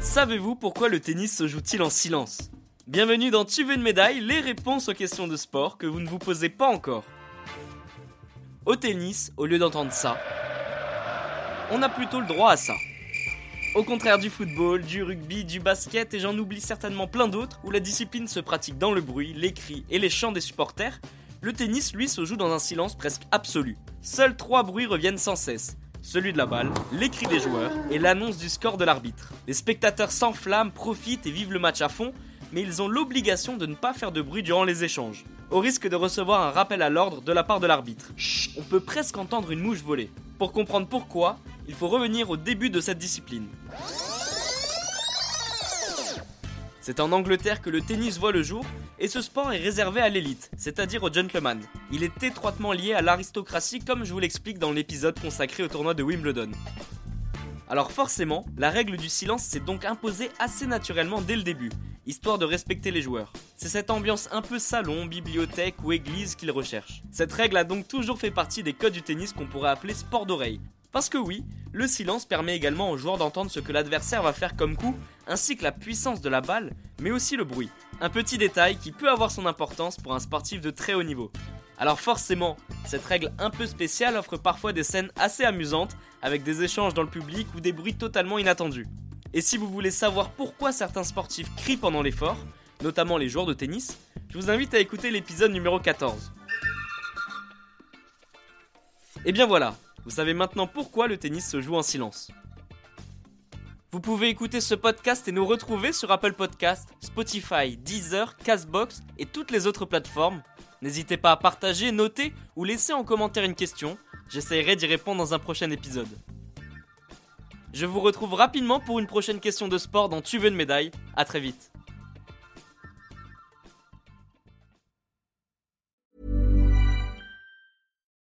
Savez-vous pourquoi le tennis se joue-t-il en silence Bienvenue dans Tu veux une médaille, les réponses aux questions de sport que vous ne vous posez pas encore. Au tennis, au lieu d'entendre ça, on a plutôt le droit à ça. Au contraire du football, du rugby, du basket et j'en oublie certainement plein d'autres où la discipline se pratique dans le bruit, les cris et les chants des supporters, le tennis lui se joue dans un silence presque absolu. Seuls trois bruits reviennent sans cesse. Celui de la balle, les cris des joueurs et l'annonce du score de l'arbitre. Les spectateurs s'enflamment, profitent et vivent le match à fond, mais ils ont l'obligation de ne pas faire de bruit durant les échanges, au risque de recevoir un rappel à l'ordre de la part de l'arbitre. On peut presque entendre une mouche voler. Pour comprendre pourquoi, il faut revenir au début de cette discipline. C'est en Angleterre que le tennis voit le jour et ce sport est réservé à l'élite, c'est-à-dire aux gentlemen. Il est étroitement lié à l'aristocratie comme je vous l'explique dans l'épisode consacré au tournoi de Wimbledon. Alors forcément, la règle du silence s'est donc imposée assez naturellement dès le début, histoire de respecter les joueurs. C'est cette ambiance un peu salon, bibliothèque ou église qu'ils recherchent. Cette règle a donc toujours fait partie des codes du tennis qu'on pourrait appeler sport d'oreille. Parce que oui, le silence permet également aux joueurs d'entendre ce que l'adversaire va faire comme coup, ainsi que la puissance de la balle, mais aussi le bruit. Un petit détail qui peut avoir son importance pour un sportif de très haut niveau. Alors forcément, cette règle un peu spéciale offre parfois des scènes assez amusantes, avec des échanges dans le public ou des bruits totalement inattendus. Et si vous voulez savoir pourquoi certains sportifs crient pendant l'effort, notamment les joueurs de tennis, je vous invite à écouter l'épisode numéro 14. Et bien voilà, vous savez maintenant pourquoi le tennis se joue en silence. Vous pouvez écouter ce podcast et nous retrouver sur Apple Podcast, Spotify, Deezer, Castbox et toutes les autres plateformes. N'hésitez pas à partager, noter ou laisser en commentaire une question. J'essaierai d'y répondre dans un prochain épisode. Je vous retrouve rapidement pour une prochaine question de sport dans Tu veux une médaille. A très vite.